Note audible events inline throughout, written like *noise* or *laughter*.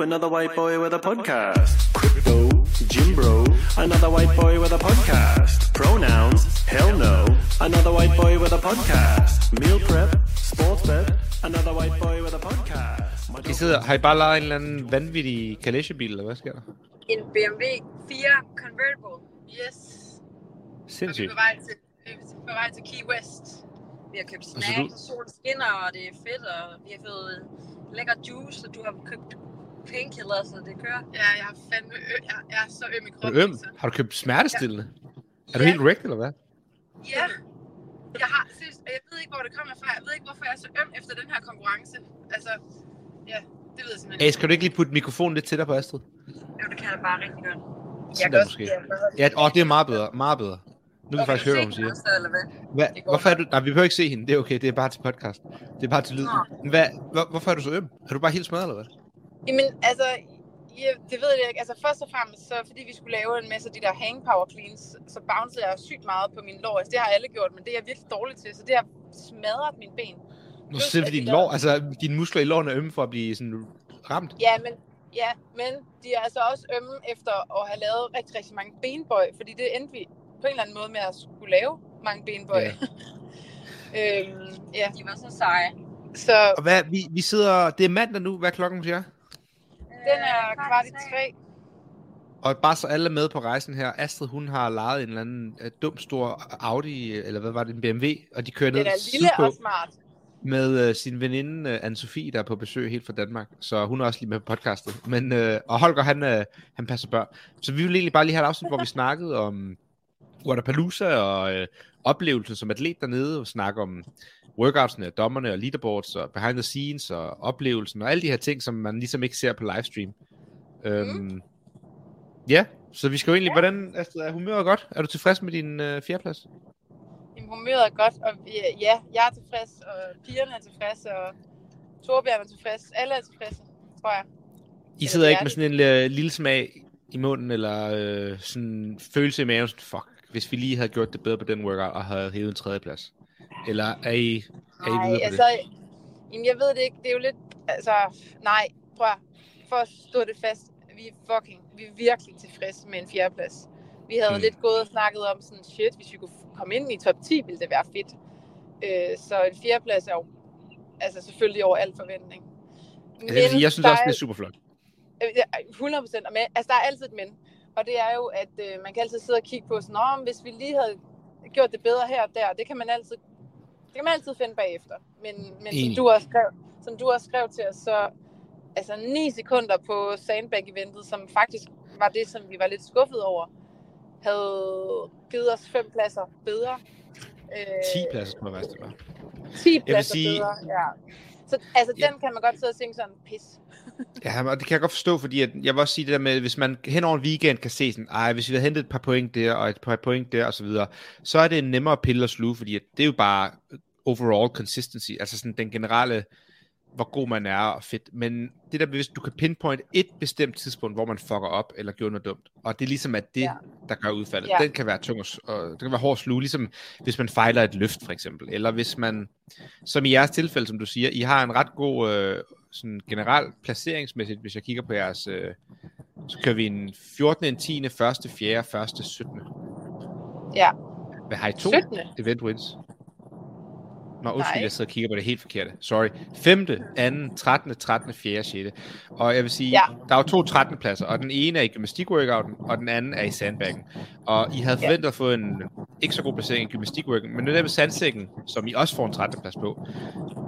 Ooh, another white boy with a podcast. Crypto, Jim Bro, another white boy with a podcast. Pronouns, hell no, another white boy with a podcast. Meal prep, sports bet, another white boy with a podcast. I sidder, har I bare lejet en eller anden vanvittig kalechebil, eller hvad sker der? En BMW 4 Convertible. Yes. Og vi er Sindssygt. på vej til, vi er på vej til Key West. Vi har købt snacks, du- sol skinner, og det er fedt, og vi har fået lækker juice, og du har købt painkillers, så det kører. Ja, jeg har fandme ø, jeg, jeg er så øm i Er kroppen. du øm? altså. Har du købt smertestillende? Er du Ja. helt wrecked, eller hvad? Ja. Jeg har, seriøst, og jeg ved ikke, hvor det kommer fra. Jeg ved ikke, hvorfor jeg er så øm efter den her konkurrence. Altså, ja, det ved jeg simpelthen Hey, skal du ikke lige putte mikrofonen lidt dig på Astrid? Jo, det kan jeg bare rigtig godt. Sådan der måske. Ja, åh, det er meget bedre. Meget bedre. Nu kan vi faktisk høre, hvad hun siger. Eller hvad? Går hvorfor er du... Nej, vi behøver ikke se hende. Det er okay. Det er bare til podcast. Det er bare til lyd. Hvad, hvor, hvorfor er du så øm? Er du bare helt smadret, eller hvad? Jamen, altså, ja, det ved jeg ikke. Altså, først og fremmest, så fordi vi skulle lave en masse af de der hang power cleans, så bouncede jeg sygt meget på mine lår. Altså, det har alle gjort, men det er jeg virkelig dårlig til, så det har smadret mine ben. Nu dine de lår, altså dine muskler i lårene er ømme for at blive sådan ramt. Ja, men, ja, men de er altså også ømme efter at have lavet rigtig, rigtig mange benbøj, fordi det endte vi på en eller anden måde med at skulle lave mange benbøj. Ja. Ja. *laughs* øhm, ja. De var så seje. Så Og hvad, vi, vi sidder... Det er mandag nu. Hvad er klokken, siger? Den er kvart i tre. Og bare så alle er med på rejsen her. Astrid, hun har lejet en eller anden uh, dum stor Audi, eller hvad var det, en BMW, og de kører ned Den er lille og smart. med uh, sin veninde uh, Anne-Sophie, der er på besøg helt fra Danmark. Så hun er også lige med på podcastet. Men, uh, og Holger, han, uh, han passer børn. Så vi vil egentlig bare lige have et afsnit, hvor vi *laughs* snakkede om Waterpalooza og uh, oplevelsen som atlet dernede, og snakke om workoutsene, dommerne og leaderboards og behind the scenes og oplevelsen og alle de her ting, som man ligesom ikke ser på livestream. Øhm, ja, så vi skal jo egentlig, hvordan, Astrid, er humøret godt? Er du tilfreds med din øh, fjerdeplads? Jamen, humøret er godt, og ja, jeg er tilfreds, og pigerne er tilfredse, og Torbjørn er tilfreds. Alle er tilfredse, tror jeg. I sidder ikke med sådan en øh, lille smag i munden, eller øh, sådan en følelse i maven, sådan, fuck, hvis vi lige havde gjort det bedre på den workout, og havde hævet en tredjeplads. Eller er I, er I Nej, videre på altså, jamen, jeg ved det ikke. Det er jo lidt, altså, nej, prøv at, for at stå det fast. Vi er fucking, vi er virkelig tilfredse med en fjerdeplads. Vi havde Mm. mm. lidt gået og snakket om sådan, shit, hvis vi kunne komme ind i top 10, ville det være fedt. Øh, så en fjerdeplads er jo, altså selvfølgelig over al forventning. det? Altså, jeg, synes der også, det er super flot. Øh, ja, 100 procent. Altså, der er altid et men. Og det er jo, at øh, man kan altid sidde og kigge på sådan, men hvis vi lige havde gjort det bedre her og der, det kan man altid, det kan man altid finde bagefter. Men, men som, du også skrev, som du også skrev til os, så altså 9 sekunder på Sandbag-eventet, som faktisk var det, som vi var lidt skuffet over, havde givet os fem pladser bedre. Øh, 10 pladser, tror jeg faktisk, det var. 10 pladser sige- bedre, ja. Så altså, den kan man godt sidde og tænke sådan, pis. *laughs* Ja, og det kan jeg godt forstå, fordi at, jeg vil også sige det der med, hvis man hen over en weekend kan se sådan, ej, hvis vi havde hentet et par point der, og et par point der, og så videre, så er det en nemmere pille at sluge, fordi at det er jo bare overall consistency, altså sådan den generelle, hvor god man er og fedt. Men det der, hvis du kan pinpoint et bestemt tidspunkt, hvor man fucker op, eller gjorde noget dumt, og det er ligesom, at det, ja. Der gør udfaldet, Ja. den kan være tung, og, det kan være hård sluge, ligesom hvis man fejler et løft, for eksempel, eller hvis man, som i jeres tilfælde, som du siger, I har en ret god øh, sådan generel placeringsmæssigt, hvis jeg kigger på jeres, øh, så kører vi en 14., en 10., 1., 4., 1., 17. Ja. Hvad har I to 17. event wins? Nå, undskyld, Nej. jeg sidder og kigger på det helt forkerte. Sorry. 5., 2., 13., 13., 4., 6. Og jeg vil sige, ja. Ja. der er jo to 13. pladser, og den ene er i gymnastik-workouten, og den anden er i sandbagen. Og I havde Ja. forventet at få en ikke så god placering i gymnastik-workouten, men nu der med sandsækken, som I også får en 13. plads på,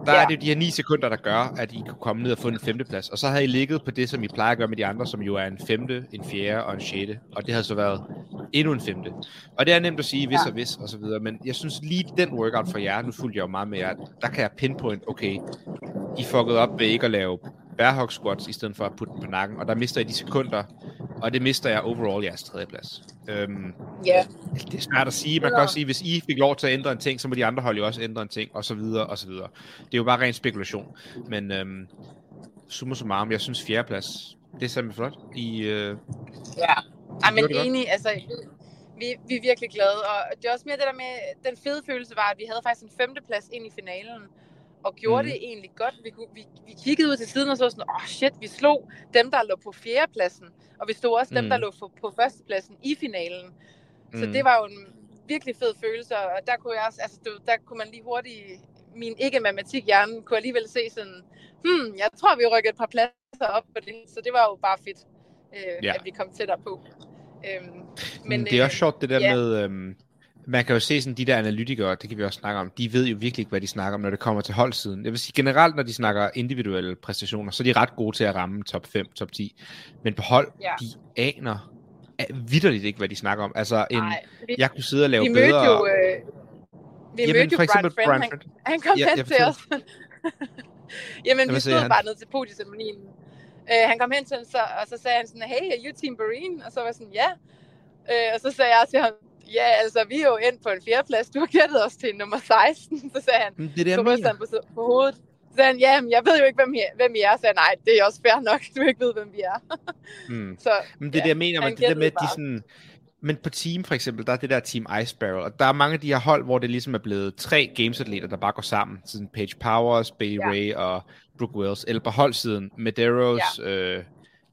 der. Ja. er det jo de her 9 sekunder, der gør, at I kunne komme ned og få en 5. plads. Og så havde I ligget på det, som I plejer at gøre med de andre, som jo er en 5., en 4. og en 6. Og det havde så været endnu en 5. Og det er nemt at sige, hvis Ja. og hvis og så videre, men jeg synes lige den workout for jer, nu fulgte jeg jo meget med jer, der kan jeg pinpoint, okay, I fuckede op ved ikke at lave bear hug squats, i stedet for at putte den på nakken, og der mister I de sekunder, og det mister jeg overall jeres tredjeplads. Øhm, Ja. det er svært at sige. Man kan også sige, hvis I fik lov til at ændre en ting, så må de andre hold jo også ændre en ting, og så videre, og så videre. Det er jo bare ren spekulation. Men øhm, summa summarum, jeg synes fjerdeplads, det er simpelthen flot. I, øh, Ja, Ej, men enig, altså, vi, vi er virkelig glade, og det er også mere det der med, den fede følelse var, at vi havde faktisk en femteplads ind i finalen, og gjorde mm. det egentlig godt. Vi, kunne- vi, vi kiggede ud til siden og så sådan, åh oh, shit, vi slog dem, der lå på fjerdepladsen, og vi stod også dem, Mhm. der lå på, på førstepladsen i finalen. Så Mhm. det var jo en virkelig fed følelse, og der kunne jeg også, altså der kunne man lige hurtigt, min ikke-matematik-hjerne kunne alligevel se sådan, hmm, jeg tror, vi rykker et par pladser op på det, så det var jo bare fedt, øh, Ja. at vi kom tættere på. Øhm, Men det er også sjovt det der ja. med, øhm, man kan jo se sådan de der analytikere, det kan vi også snakke om, de ved jo virkelig ikke, hvad de snakker om, når det kommer til holdsiden. Jeg vil sige generelt, når de snakker individuelle præstationer, så er de ret gode til at ramme top 5, top 10. Men på hold, Ja. de aner vitterligt ikke, hvad de snakker om. Altså, en, Nej, vi, jeg kunne sidde og lave vi mødte bedre... jo, øh, vi Jamen, mødte jo for eksempel Friend, Brian han, han kom Ja, hen jeg til os. *laughs* Jamen, Hvad vi stod han? bare nede til podieceremonien. Uh, han kom hen til os, og så sagde han sådan, hey, are you Team Barine? Og så var jeg sådan, ja. Uh, og så sagde jeg til ham, ja, altså, vi er jo endt på en fjerdeplads. Du har gættet os til nummer 16. Så sagde han, Men det er jeg så han på, på hovedet. Så sagde han, ja, men jeg ved jo ikke, hvem I, hvem I er. Så sagde nej, det er også fair nok, du ikke ved, hvem vi er. *laughs* Mm. Så Men det er Ja, det, jeg mener, men det der med, at de sådan... Men på team for eksempel, der er det der Team Ice Barrel, og der er mange af de her hold, hvor det ligesom er blevet tre gamesatleter, der bare går sammen. Sådan Paige Powers, Bailey Ja. Ray og Brooke Wells. Eller på holdsiden, Medeiros, ja. øh,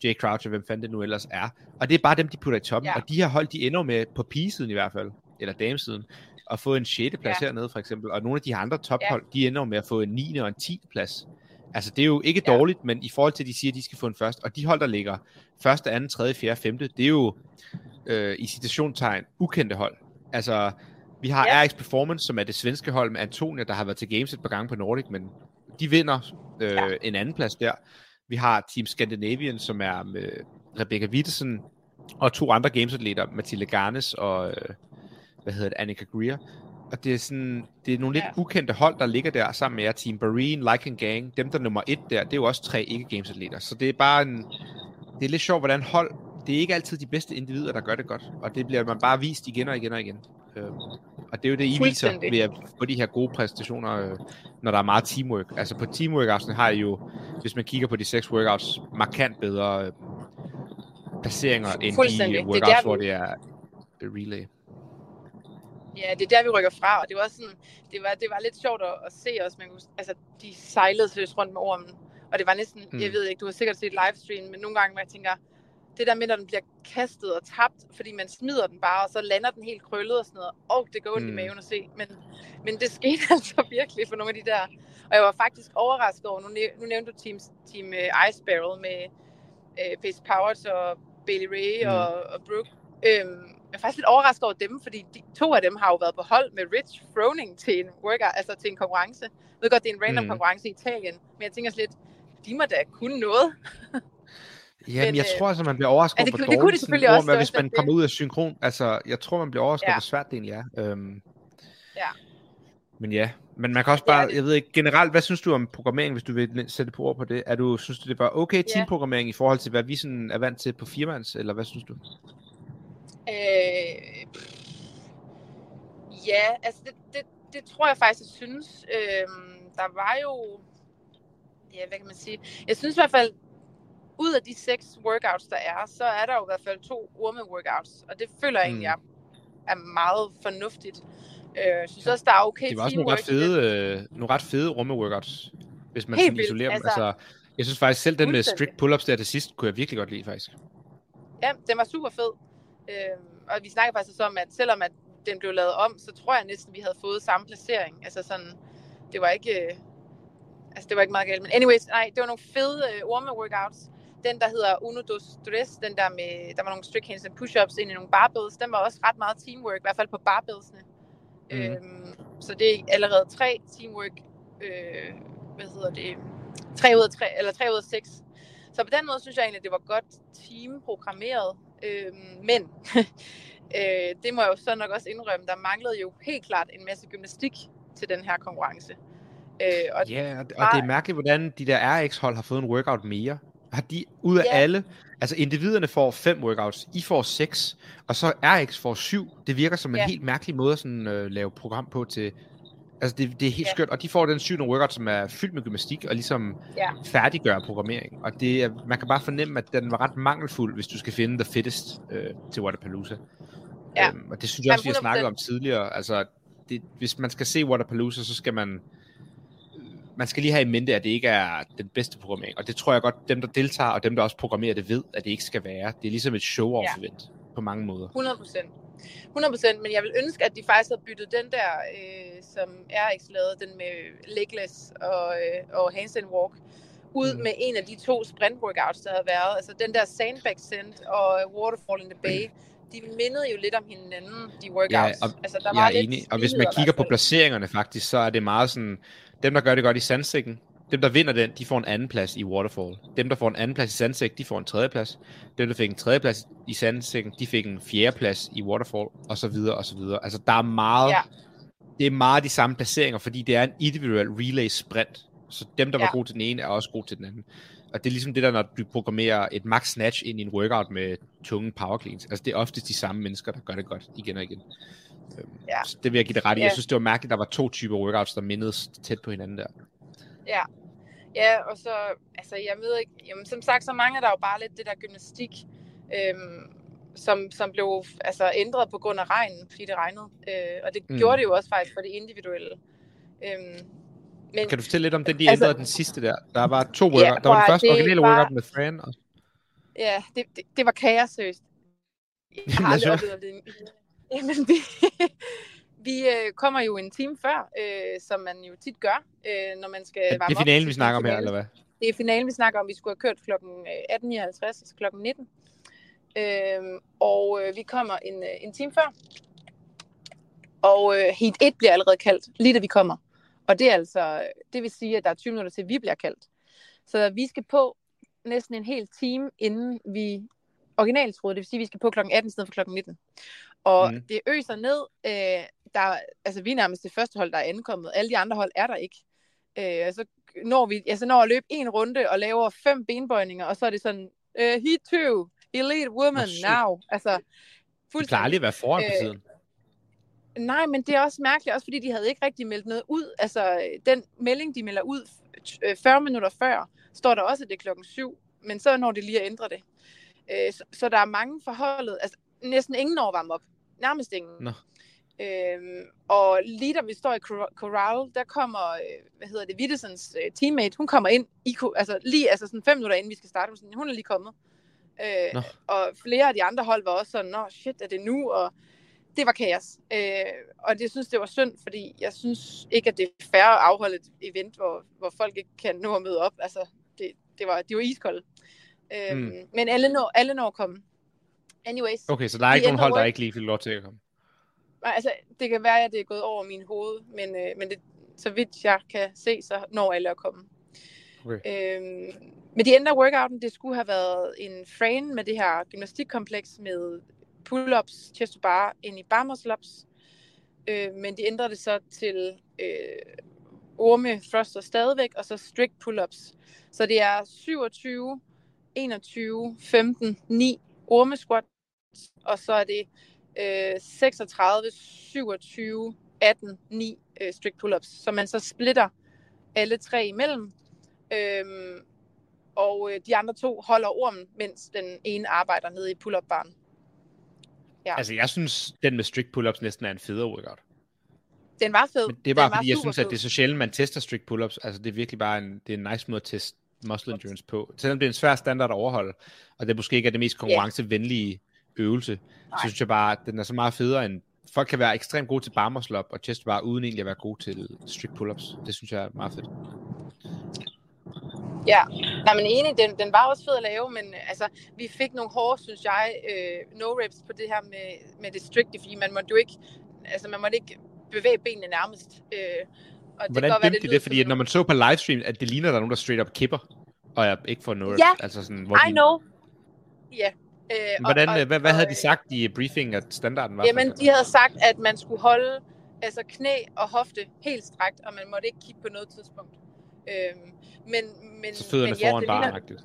Jay Croucher, hvem fanden det nu ellers er. Og det er bare dem, de putter i toppen. Ja. Og de her hold, de ender med på pigesiden i hvert fald, eller damesiden, at få en 6. plads Ja. hernede for eksempel. Og nogle af de andre tophold, Ja. de ender med at få en 9. og en 10. plads. Altså, det er jo ikke Ja. dårligt, men i forhold til, at de siger, at de skal få en først, og de hold, der ligger første, anden, tredje, fjerde, femte, det er jo øh, i citationstegn ukendte hold. Altså, vi har Ja. RX Performance, som er det svenske hold med Antonia, der har været til Games et par gange på Nordic, men de vinder øh, Ja. en anden plads der. Vi har Team Scandinavian, som er med Rebecca Wittesen og to andre gamesatleter, Mathilde Garnes og, øh, hvad hedder det, Annika Greer. Og det er sådan, det er nogle lidt Ja. ukendte hold, der ligger der sammen med jer. Team Barine, Lycan Gang, dem der er nummer et der, det er jo også tre ikke-gamesatleter. Så det er bare en, det er lidt sjovt, hvordan hold, det er ikke altid de bedste individer, der gør det godt. Og det bliver man bare vist igen og igen og igen. Øhm, og det er jo det, I viser ved at få de her gode præstationer, øh, når der er meget teamwork. Altså på teamwork har I jo, hvis man kigger på de seks workouts, markant bedre øh, placeringer end de Fuldstændig. Det er workouts, der, hvor vi- det er øh, relay. Ja, det er der, vi rykker fra, og det var sådan, det var, det var lidt sjovt at, at se os, man kunne, altså, de sejlede seriøst rundt med ormen, og det var næsten, mm. jeg ved ikke, du har sikkert set livestream, men nogle gange, hvor jeg tænker, det der med, når den bliver kastet og tabt, fordi man smider den bare, og så lander den helt krøllet og sådan noget, og det går ondt Mm. i maven at se, men, men det skete *laughs* altså virkelig for nogle af de der, og jeg var faktisk overrasket over, nu, nu nævnte du Team, team uh, Ice Barrel med uh, Pace Powers og Bailey Ray Mm. og, og Brooke, øhm, jeg er faktisk lidt overrasket over dem, fordi de, to af dem har jo været på hold med Rich Froning til en workout, altså til en konkurrence. Jeg ved godt, det er en random mm. konkurrence i Italien, men jeg tænker også lidt, de må da kunne noget. *laughs* Jamen, Men, jeg øh, tror altså, man bliver overrasket ja, over, det hvor kunne- det kunne dårligt de sådan selvfølgelig ord også, det hvis man kommer det. ud af synkron. Altså, jeg tror, man bliver overrasket over, Ja. hvor svært det egentlig er. Øhm, Ja. Men ja, men man kan også Det bare, det. jeg ved ikke, generelt, hvad synes du om programmering, hvis du vil sætte på ord på det? Er du, synes du, det var okay Ja. teamprogrammering i forhold til, hvad vi sådan er vant til på firmands, eller hvad synes du? Øh, ja, altså det, det, det tror jeg faktisk, jeg synes. Øh, der var jo, ja, hvad kan man sige? Jeg synes i hvert fald, ud af de seks workouts, der er, så er der jo i hvert fald to orme-workouts, og det føler jeg egentlig er, er meget fornuftigt. Øh, Jeg synes også, der er okay Det var også nogle ret fede, øh, nogle ret fede rumme-workouts, hvis man Helt isolerer dem. altså. Altså, jeg synes faktisk selv, den med strict pull-ups der til sidst, kunne jeg virkelig godt lide, faktisk. Ja, den var super fed. Øhm, og vi snakker faktisk også om, at selvom at den blev lavet om, så tror jeg næsten, vi havde fået samme placering. Altså sådan, det var ikke, øh, altså det var ikke meget galt. Men anyways, nej, det var nogle fede øh, orme-workouts. Den, der hedder Uno Dos Tres, den der med, der var nogle strict hands and push-ups ind i nogle barbells, den var også ret meget teamwork, i hvert fald på barbellsene. Mm. Øhm, så det er allerede tre teamwork, øh, hvad hedder det, tre ud af tre, eller tre ud af seks. Så på den måde synes jeg egentlig, at det var godt teamprogrammeret. Øhm, men *laughs* øh, det må jeg jo så nok også indrømme, der manglede jo helt klart en masse gymnastik til den her konkurrence. Øh, og Ja, og, og det er mærkeligt, hvordan de der RX-hold har fået en workout mere. Har de ud af Ja. alle, altså individerne får fem workouts, I får seks, og så RX får syv. Det virker som en Ja. helt mærkelig måde at sådan, øh, lave program på til, altså det, det er helt Ja. skørt, og de får den syvende workout, som er fyldt med gymnastik, og ligesom Ja. færdiggør programmering. Og det er, man kan bare fornemme, at den var ret mangelfuld, hvis du skal finde the fittest øh, til Waterpalooza. Ja. Øhm, og det synes jeg også, vi har snakket 100%. om tidligere. Altså, det, hvis man skal se Waterpalooza, så skal man man skal lige have i mente, at det ikke er den bedste programmering. Og det tror jeg godt, dem der deltager, og dem der også programmerer det, ved, at det ikke skal være. Det er ligesom et show-off-event ja. på mange måder. 100 procent. 100 procent, men jeg vil ønske, at de faktisk havde byttet den der, øh, som RX lavede, den med legless og, øh, og handstand walk, ud mm. med en af de to sprint workouts, der havde været. Altså den der sandbag send og Waterfall in the Bay. Mm *clears throat* de mindede jo lidt om hinanden, de workouts. Ja, og altså, der var jeg er enig. Og hvis man kigger på placeringerne faktisk, så er det meget sådan, dem der gør det godt i sandsækken, dem der vinder den, de får en anden plads i Waterfall. Dem der får en anden plads i sandsæk, de får en tredje plads. Dem der fik en tredje plads i sandsækken, de fik en fjerde plads i Waterfall, og så videre, og så videre. Altså der er meget, ja. det er meget de samme placeringer, fordi det er en individuel relay sprint. Så dem, der ja. var gode til den ene, er også gode til den anden. Og det er ligesom det der, når du programmerer et max snatch ind i en workout med tunge power cleans. Altså det er oftest de samme mennesker, der gør det godt igen og igen. Øhm, ja. Så det vil jeg give dig ret i. Jeg synes, det var mærkeligt, at der var to typer workouts, der mindedes tæt på hinanden der. Ja, ja og så, altså jeg ved ikke, jamen, som sagt, så mange der jo bare lidt det der gymnastik, øhm, som, som blev altså, ændret på grund af regnen, fordi det regnede. Øh, og det mm. gjorde det jo også faktisk for det individuelle. Øhm, men, kan du fortælle lidt om den, de altså, ændrede den sidste der? Der var to. Ja, der var den første originale var, workout med Fran. Og... Ja, det, det, det var kaos, seriøst. *laughs* Jeg har aldrig oplevet det. *laughs* Jamen, vi, *laughs* vi øh, kommer jo en time før, øh, som man jo tit gør, øh, når man skal varme op. Det er finalen, vi snakker om her, eller hvad? Det er finalen, vi snakker om. Vi skulle have kørt kl. 18.59, altså kl. 19. Øh, og øh, vi kommer en, øh, en time før. Og øh, heat 1 bliver allerede kaldt, lige da vi kommer. Og det er altså, det vil sige, at der er 20 minutter til, vi bliver kaldt. Så vi skal på næsten en hel time, inden vi originalt troede. Det vil sige, at vi skal på klokken 18 i stedet for klokken 19. Og mm. det øser ned. Øh, der, altså, vi er nærmest det første hold, der er ankommet. Alle de andre hold er der ikke. Øh, så når vi altså når at løbe en runde og laver fem benbøjninger, og så er det sådan, uh, heat two, elite woman now. Altså, fuldstændig. Det plejer aldrig at være foran på tiden. Øh, Nej, men det er også mærkeligt, også fordi de havde ikke rigtig meldt noget ud. Altså, den melding, de melder ud 40 øh, minutter før, står der også, at det er klokken 7, men så når det lige at ændre det. Øh, så, så der er mange forholdet, altså næsten ingen når varme op. Nærmest ingen. Nå. Øhm, og lige da vi står i Corral, der kommer, øh, hvad hedder det, Wittesens teammate, hun kommer ind, i, altså lige altså sådan fem minutter inden vi skal starte, hun er lige kommet. Øh, og flere af de andre hold var også sådan, nå shit, er det nu? Og det var kaos. Øh, og det synes det var synd, fordi jeg synes ikke, at det er fair at afholde et event, hvor, hvor folk ikke kan nå at møde op. Altså, det, det var, de var iskolde. Øh, mm. Men alle når, alle når at komme. Anyways. Okay, så der er ikke nogen hold, der ikke lige fik lov til at komme? Nej, altså, det kan være, at det er gået over min hoved, men, øh, men det, så vidt jeg kan se, så når alle at komme. Okay. Øhm, men de ændrer workouten. Det skulle have været en frame med det her gymnastikkompleks med pull-ups, chest to bar, ind i bar muscle ups. Øh, men de ændrede det så til øh, orme thruster stadigvæk, og så strict pull-ups. Så det er 27, 21, 15, 9 orme squat, og så er det øh, 36, 27, 18, 9 øh, strict pull-ups. Så man så splitter alle tre imellem. Øhm, og øh, de andre to holder ormen, mens den ene arbejder nede i pull-up-baren. Ja. Altså, jeg synes, den med strict pull-ups næsten er en federe workout. Den var fed. Men det er bare, fordi jeg synes, fed. at det er så sjældent, man tester strict pull-ups. Altså, det er virkelig bare en, det er en nice måde at teste muscle endurance på. Selvom det er en svær standard at overholde, og det måske ikke er det mest konkurrencevenlige øvelse, Nej. så synes jeg bare, at den er så meget federe end folk kan være ekstremt gode til bar muscle up og chest bar, uden egentlig at være gode til strict pull-ups. Det synes jeg er meget fedt. Ja, Nej, men enig, den, den var også fed at lave, men altså, vi fik nogle hårde, synes jeg, øh, no-reps på det her med, med det strikte, fordi man måtte jo ikke, altså man måtte ikke bevæge benene nærmest. Øh, og det Hvordan dømte de det? Fordi når man så på livestream, at det ligner, at der er nogen, der straight up kipper, og jeg ikke får noget. Ja, altså sådan, hvor I de... know. Ja. Øh, Hvordan, og, og, hvad, hvad havde de sagt i briefing, at standarden var? Jamen, de havde sagt, at man skulle holde altså knæ og hofte helt strakt, og man måtte ikke kigge på noget tidspunkt. Øhm, men, men, så fødderne men, ja, foran barnagtigt.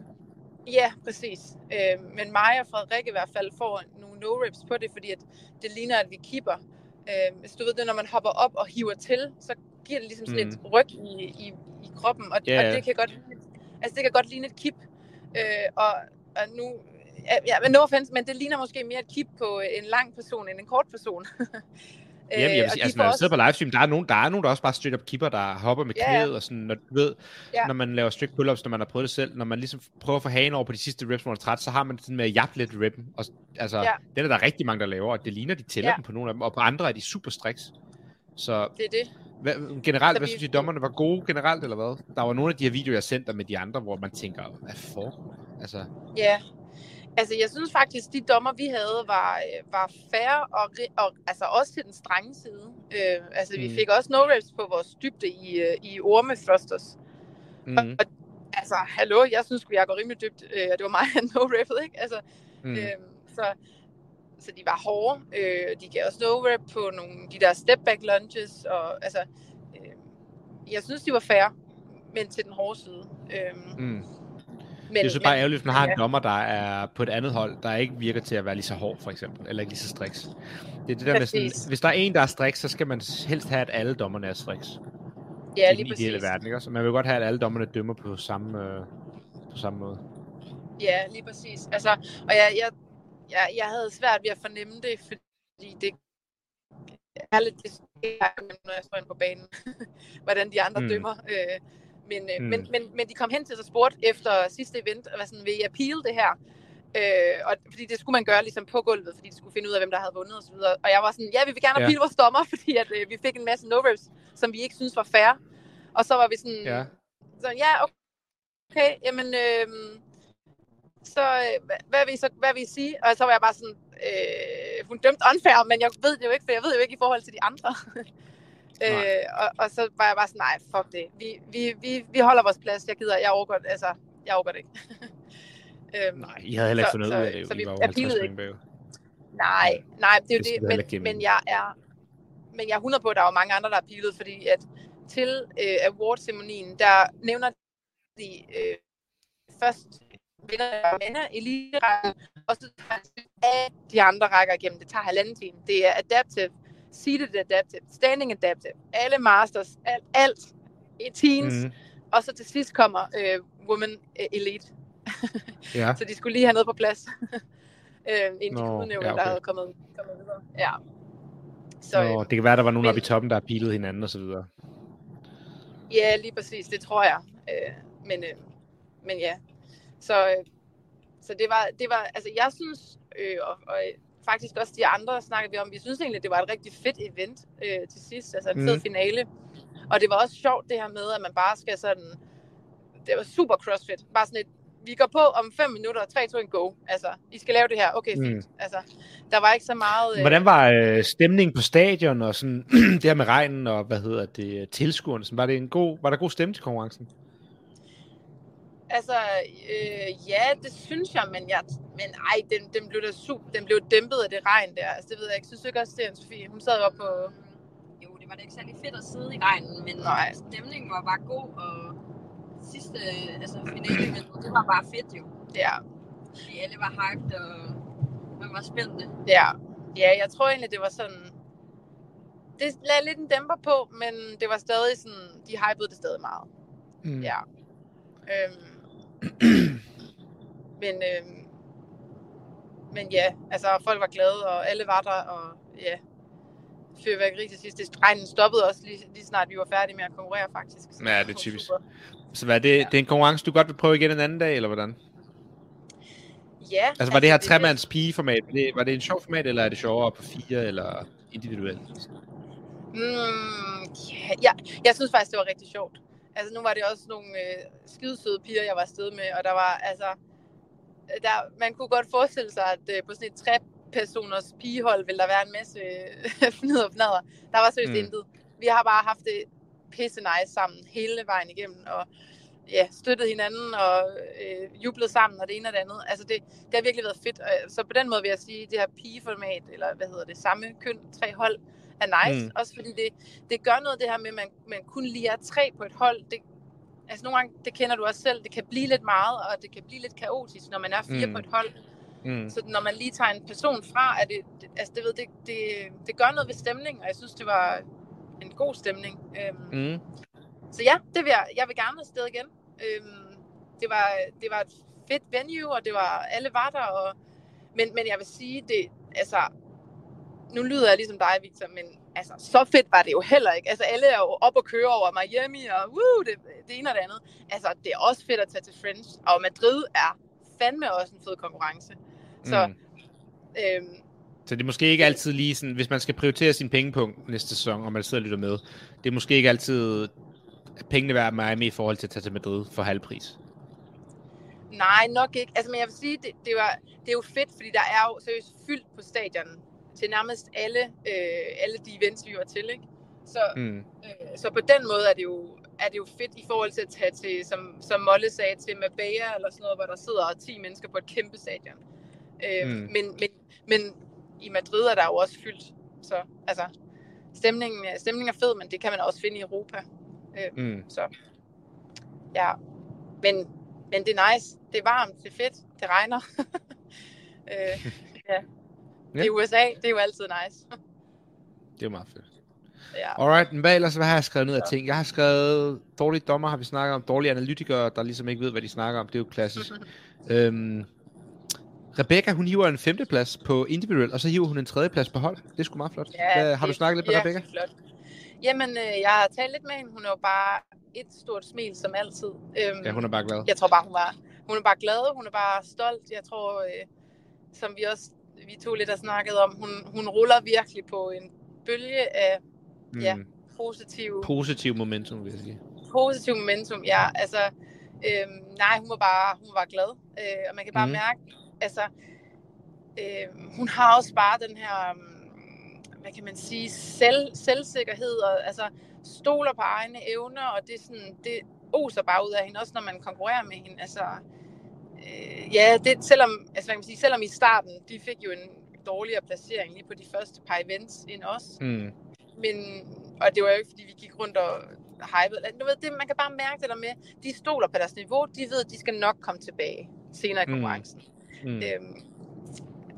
Ja, præcis. Øhm, men mig og Frederik i hvert fald får nogle no-rips på det, fordi at det ligner, at vi kipper. Øhm, hvis du ved det, når man hopper op og hiver til, så giver det ligesom sådan mm. et ryg i, i, i kroppen, og, yeah. og det kan godt altså det kan godt ligne et kip. Øh, og, og nu, ja, men no offense, men det ligner måske mere et kip på en lang person end en kort person. *laughs* Jamen, jeg vil og sige, altså, når jeg også- sidder på livestream, der er nogen, der er nogen, der også bare straight up kipper, der hopper med Ja, ja. knæet, og sådan, når du ved, Ja. når man laver strict pull-ups, når man har prøvet det selv, når man ligesom prøver at få hagen over på de sidste reps, hvor man er træt, så har man sådan med at jappe lidt ribben, og altså, Ja. det er der rigtig mange, der laver, og det ligner, de tæller Ja. dem på nogle af dem, og på andre er de super striks. Så Det er det. hvad, generelt, Så hvad vi- synes I, dommerne var gode generelt, eller hvad? Der var nogle af de her videoer, jeg sendte med de andre, hvor man tænker, hvad der? Altså, Ja. Altså, jeg synes faktisk, de dommer, vi havde, var, øh, var fair og, og altså også til den strenge side. Øh, altså, vi Mm. fik også no reps på vores dybde i, øh, i orme thrusters. mm, Og, altså, hallo, jeg synes, vi jeg går rimelig dybt, øh, og det var mig, han no reppet, ikke? Altså, mm, øh, så, så de var hårde. Øh, de gav os no rep på nogle de der step back lunges, og altså, øh, jeg synes, de var fair, men til den hårde side. Øh, mm. Men, det er så bare men- ærgerligt, hvis man har en ja. dommer, der er på et andet hold, der ikke virker til at være lige så hård, for eksempel, eller ikke lige så striks. Det er det der med sådan, Præcis. hvis der er en, der er striks, så skal man helst have, at alle dommerne er striks. Ja, i lige den ideelle præcis. verden, ikke? Så man vil godt have, at alle dommerne dømmer på samme, øh, på samme måde. Ja, lige præcis. Altså, og jeg, jeg, jeg, jeg havde svært ved at fornemme det, fordi det er lidt det, når jeg står inde på banen, *laughs* hvordan de andre mm. dømmer. Øh, men, øh, Mm. men, men, men de kom hen til sig spurgt efter sidste event, og var sådan, vil I appeal det her? Øh, og, fordi det skulle man gøre ligesom på gulvet, fordi de skulle finde ud af, hvem der havde vundet osv. Og jeg var sådan, ja, vi vil gerne Ja. appeal vores dommer, *laughs* fordi at, øh, vi fik en masse no-reps, som vi ikke synes var fair. Og så var vi sådan, Ja. så ja, okay, jamen, øh, så øh, hvad, hvad, vil I så, hvad vil I sige? Og så var jeg bare sådan, øh, hun dømte unfair, men jeg ved det jo ikke, for jeg ved jo ikke i forhold til de andre. *laughs* øh, og, og, så var jeg bare sådan, nej, fuck det. Vi, vi, vi, vi holder vores plads, jeg gider, jeg overgår det, altså, jeg overgår det ikke. *laughs* øhm, Nej, I havde heller ikke Så- fundet ud så- af det. så I vi var jo appealede 50 ikke. point. Nej, nej, det er jo Det men, men jeg er men jeg er 100 på, at der er mange andre, der er pilet, fordi at til øh, award-ceremonien, der nævner de øh, først vinder og vinder elite og så tager de andre rækker igennem. Det tager halvanden time. Det er adaptive, seated adaptive, standing adaptive, alle masters, alt, alt i teens, mm. og så til sidst kommer øh, woman øh, elite. *laughs* Ja. Så de skulle lige have noget på plads. *laughs* øh, inden de Nå, kunne udnævne, ja, okay. der havde kommet, kommet videre. Ja. Så Nå, øh, det kan være, der var nogen men- oppe i toppen, der har pilet hinanden og så videre. ja, lige præcis, det tror jeg. Øh, men, øh, men ja, så, øh, så det var, det var, altså jeg synes, øh, og, og faktisk også de andre snakkede vi om, vi synes egentlig, det var et rigtig fedt event øh, til sidst, altså en fed Mhm. finale. Og det var også sjovt det her med, at man bare skal sådan, det var super crossfit, bare sådan et, vi går på om 5 minutter, 3, 2, 1, go. Altså, I skal lave det her, okay, fint. Mm. Altså, der var ikke så meget... Øh, Hvordan var øh, stemningen på stadion og sådan *clears throat* det her med regnen og hvad hedder det tilskuerne? Sådan, var det en god var der god stemning til konkurrencen? Altså, øh, ja, det synes jeg, men, jeg, men ej, den, den, blev da super, den blev dæmpet af det regn der. Altså, det ved jeg ikke. Synes du ikke også, det er Sofie? Hun sad jo på... Jo, det var da ikke særlig fedt at sidde i regnen, men Nej. stemningen var bare god, og sidste altså finale, det var bare fedt jo. Ja, Fordi alle var hyped, og man var spændende. ja. Ja, jeg tror egentlig, det var sådan... Det lagde lidt en dæmper på, men det var stadig sådan... De hypede det stadig meget. Mm. Ja. Øhm, *clears throat* men, øhm, men ja, altså folk var glade, og alle var der, og ja, fyrværkeri til sidst. Det- Regnen stoppede også lige, lige snart vi var færdige med at konkurrere, faktisk. Så Ja, det er typisk. super. Så hvad er det, Ja. det er en konkurrence, du godt vil prøve igen en anden dag, eller hvordan? Ja. Altså var det her det- tremands pige-format, var det, var det en sjov format, eller er det sjovere på fire, eller individuelt? Mm, ja, jeg, jeg synes faktisk, det var rigtig sjovt. Altså, nu var det også nogle øh, skidesøde piger, jeg var afsted med, og der var, altså, der, man kunne godt forestille sig, at øh, på sådan et tre-personers pigehold ville der være en masse øh, *laughs* fnider og fnader. Der var seriøst Mm. intet. Vi har bare haft det pisse nice sammen hele vejen igennem, og ja, støttet hinanden og øh, jublet sammen og det ene og det andet. Altså det, det har virkelig været fedt. Så på den måde vil jeg sige, at det her pigeformat, eller hvad hedder det, samme køn, tre hold, er nice. Mm. Også fordi det, det gør noget det her med, at man, man kun lige er tre på et hold. Det, altså nogle gange, det kender du også selv, det kan blive lidt meget, og det kan blive lidt kaotisk, når man er fire Mm. på et hold. Mm. Så når man lige tager en person fra, er det, det, altså det, ved, det, det, det gør noget ved stemning, og jeg synes, det var en god stemning. Øhm, Mm. så ja, det vil jeg, jeg vil gerne afsted igen. Øhm, det, var, det var et fedt venue, og det var, alle var der. Og, men, men jeg vil sige, det, altså, nu lyder jeg ligesom dig, Victor, men altså, så fedt var det jo heller ikke. Altså, alle er jo op og køre over Miami, og woo, det, det ene og det andet. Altså, det er også fedt at tage til Friends, og Madrid er fandme også en fed konkurrence. Så, Mm. øhm, Så det er måske ikke altid lige sådan, hvis man skal prioritere sin pengepunkt næste sæson, og man sidder og lytter med, det er måske ikke altid pengene værd Miami i forhold til at tage til Madrid for halv pris. nej, nok ikke. Altså, men jeg vil sige, det, det, var, det er jo fedt, fordi der er jo seriøst fyldt på stadion til nærmest alle, øh, alle de events, vi var til, ikke? Så, Mm. Øh, så på den måde er det jo, er det jo fedt i forhold til at tage til, som, som Molle sagde, til Mabea eller sådan noget, hvor der sidder 10 mennesker på et kæmpe stadion. Øh, Mm. men, men, men i Madrid er der jo også fyldt. Så altså, stemningen, stemningen er fed, men det kan man også finde i Europa. Øh, Mm. Så ja, men, men det er nice. Det er varmt, det er fedt, det regner. *laughs* øh, *laughs* ja. Det er USA, det er jo altid nice. Det er meget fedt. ja. Alright, men hvad ellers hvad har jeg skrevet ned af ting? Jeg har skrevet dårlige dommer, har vi snakket om. Dårlige analytikere, der ligesom ikke ved, hvad de snakker om. Det er jo klassisk. *laughs* øhm, Rebecca, hun hiver en femteplads på individuel, og så hiver hun en tredjeplads på hold. Det er sgu meget flot. hvad, har du det er snakket lidt med virkelig Rebecca? Flot. Jamen, øh, jeg har talt lidt med hende. Hun er jo bare et stort smil, som altid. Øhm, Ja, hun er bare glad. Jeg tror bare, hun var, hun er bare glad. Hun er bare stolt. Jeg tror, øh, som vi også vi to lidt har snakket om, hun, hun ruller virkelig på en bølge af ja. Mm. positiv, momentum, vil jeg sige. positiv momentum. Ja, altså, øhm, nej, hun var bare, hun var glad. Øh, og man kan bare mm. mærke, altså, øh, hun har også bare den her, um, hvad kan man sige, selv, selvsikkerhed, og altså, stoler på egne evner, og det er sådan, det oser bare ud af hende, også når man konkurrerer med hende. Altså, øh, ja, det, selvom, altså, hvad kan man sige, selvom i starten, de fik jo en dårligere placering lige på de første par events end os, Mm. men, og det var jo ikke, fordi vi gik rundt og hypede. Du ved, det, man kan bare mærke det der med, de stoler på deres niveau. De ved, at de skal nok komme tilbage senere i Mm. konkurrencen. Mm. Mm. Øhm,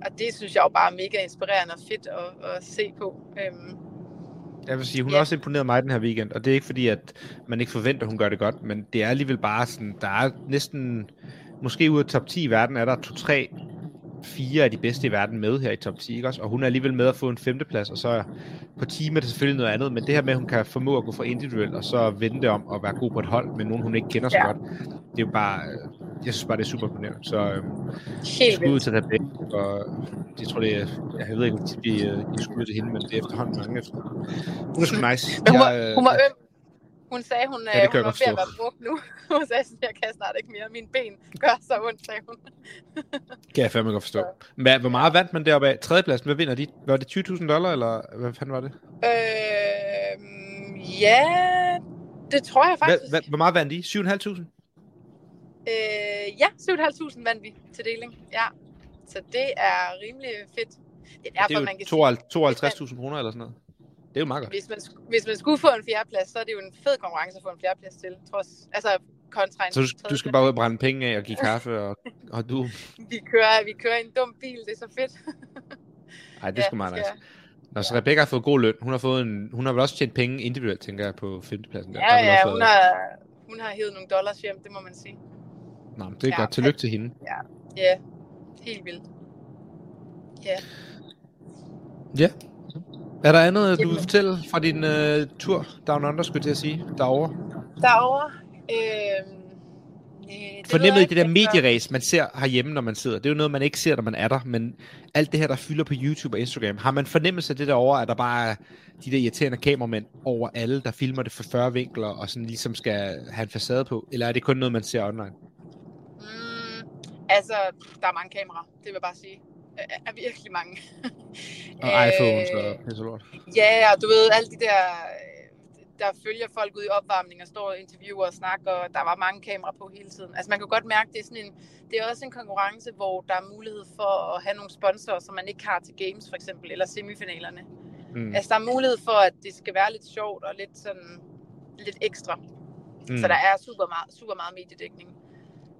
og det synes jeg jo bare er mega inspirerende og fedt at, at se på. Øhm, Jeg vil sige, hun Ja. har også imponeret mig den her weekend, og det er ikke fordi, at man ikke forventer, at hun gør det godt, men det er alligevel bare sådan, der er næsten, måske ud af top 10 i verden, er der to, tre, fire af de bedste i verden med her i top 10, ikke også? Og hun er alligevel med at få en femteplads, og så på team er det selvfølgelig noget andet, men det her med, at hun kan formå at gå fra individuel, og så vende det om og være god på et hold med nogen, hun ikke kender så Ja. godt, det er jo bare, øh, jeg synes bare, det er super imponerende. Så øhm, skud ud til Rebecca, og jeg tror, det er, jeg ved ikke, om vi uh, giver skud til hende, men det er efterhånden mange efter. Hun er sgu nice. Men hun var, Jeg, øh, hun var øm. Hun sagde, hun, Ja, jeg hun var ved at være brugt nu. *laughs* Hun sagde, sådan, jeg kan snart ikke mere. Mine ben gør så ondt, sagde hun. *laughs* Kan jeg fandme godt forstå. Hvad, hvor meget vandt man deroppe af? Tredjepladsen, hvad vinder de? Var det 20.000 dollar, eller hvad fanden var det? Øh, ja, det tror jeg faktisk. hvad, hvor meget vandt de? 7.500? Øh, ja, 7.500 vandt vi til deling. Ja, så det er rimelig fedt. Det er derfor, Det er man kan jo 52.000 kroner eller sådan noget. Det er jo meget godt. hvis man, hvis man skulle få en fjerdeplads, så er det jo en fed konkurrence at få en fjerdeplads til. Trods, altså kontra en Så du, du skal bare ud og brænde penge af og give kaffe, og, og du... *laughs* Vi kører, vi kører en dum bil, det er så fedt. *laughs* Ej, det er sgu meget nice. Nå, så Rebecca har fået god løn. Hun har, fået en, hun har vel også tjent penge individuelt, tænker jeg, på femtepladsen. Der. Ja, Der ja, også hun har, hun har hævet nogle dollars hjem, det må man sige. Nå, men det er Ja, godt. Tillykke til hende. Ja, helt vildt. Ja. Ja. Er der andet, du vil fortælle fra din uh, tur Down Under, skulle jeg til at sige, derovre? Derovre, øh, øh, det i det der medieræs, man ser herhjemme, når man sidder. Det er jo noget, man ikke ser, når man er der, men alt det her, der fylder på YouTube og Instagram, har man fornemmelse af det derovre, at der bare er de der irriterende kameramænd over alle, der filmer det for 40 vinkler, og sådan ligesom skal have en facade på? Eller er det kun noget, man ser online? Mm, altså, der er mange kameraer, det vil jeg bare sige. Er virkelig mange. *laughs* Og iPhones og pisse lort. Ja, og du ved, alle de der, øh, der følger folk ud i opvarmning og står og interviewer og snakker, og der var mange kameraer på hele tiden. Altså man kan godt mærke, det er sådan en, det er også en konkurrence, hvor der er mulighed for at have nogle sponsorer, som man ikke har til games for eksempel, eller semifinalerne. Mm. Altså der er mulighed for, at det skal være lidt sjovt og lidt sådan, lidt ekstra. Mm. Så der er super meget, super meget mediedækning.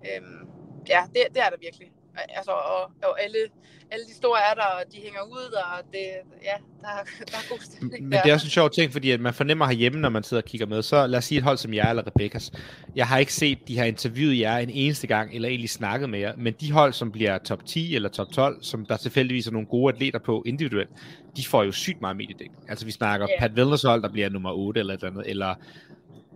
Øhm, ja, det, det er der virkelig. Altså, og, og alle, alle de store er der, og de hænger ud, og det, ja, der, er- *laughs* der er god stemning Men der. det er også en sjov ting, fordi at man fornemmer herhjemme, når man sidder og kigger med, så lad os sige et hold som jer eller Rebekkas. Jeg har ikke set, de har interviewet jer en eneste gang, eller egentlig snakket med jer, men de hold, som bliver top 10 eller top 12, som der tilfældigvis er nogle gode atleter på individuelt, de får jo sygt meget mediedækning. Altså vi snakker Ja. Pat Wellners hold, der bliver nummer 8 eller et eller andet, eller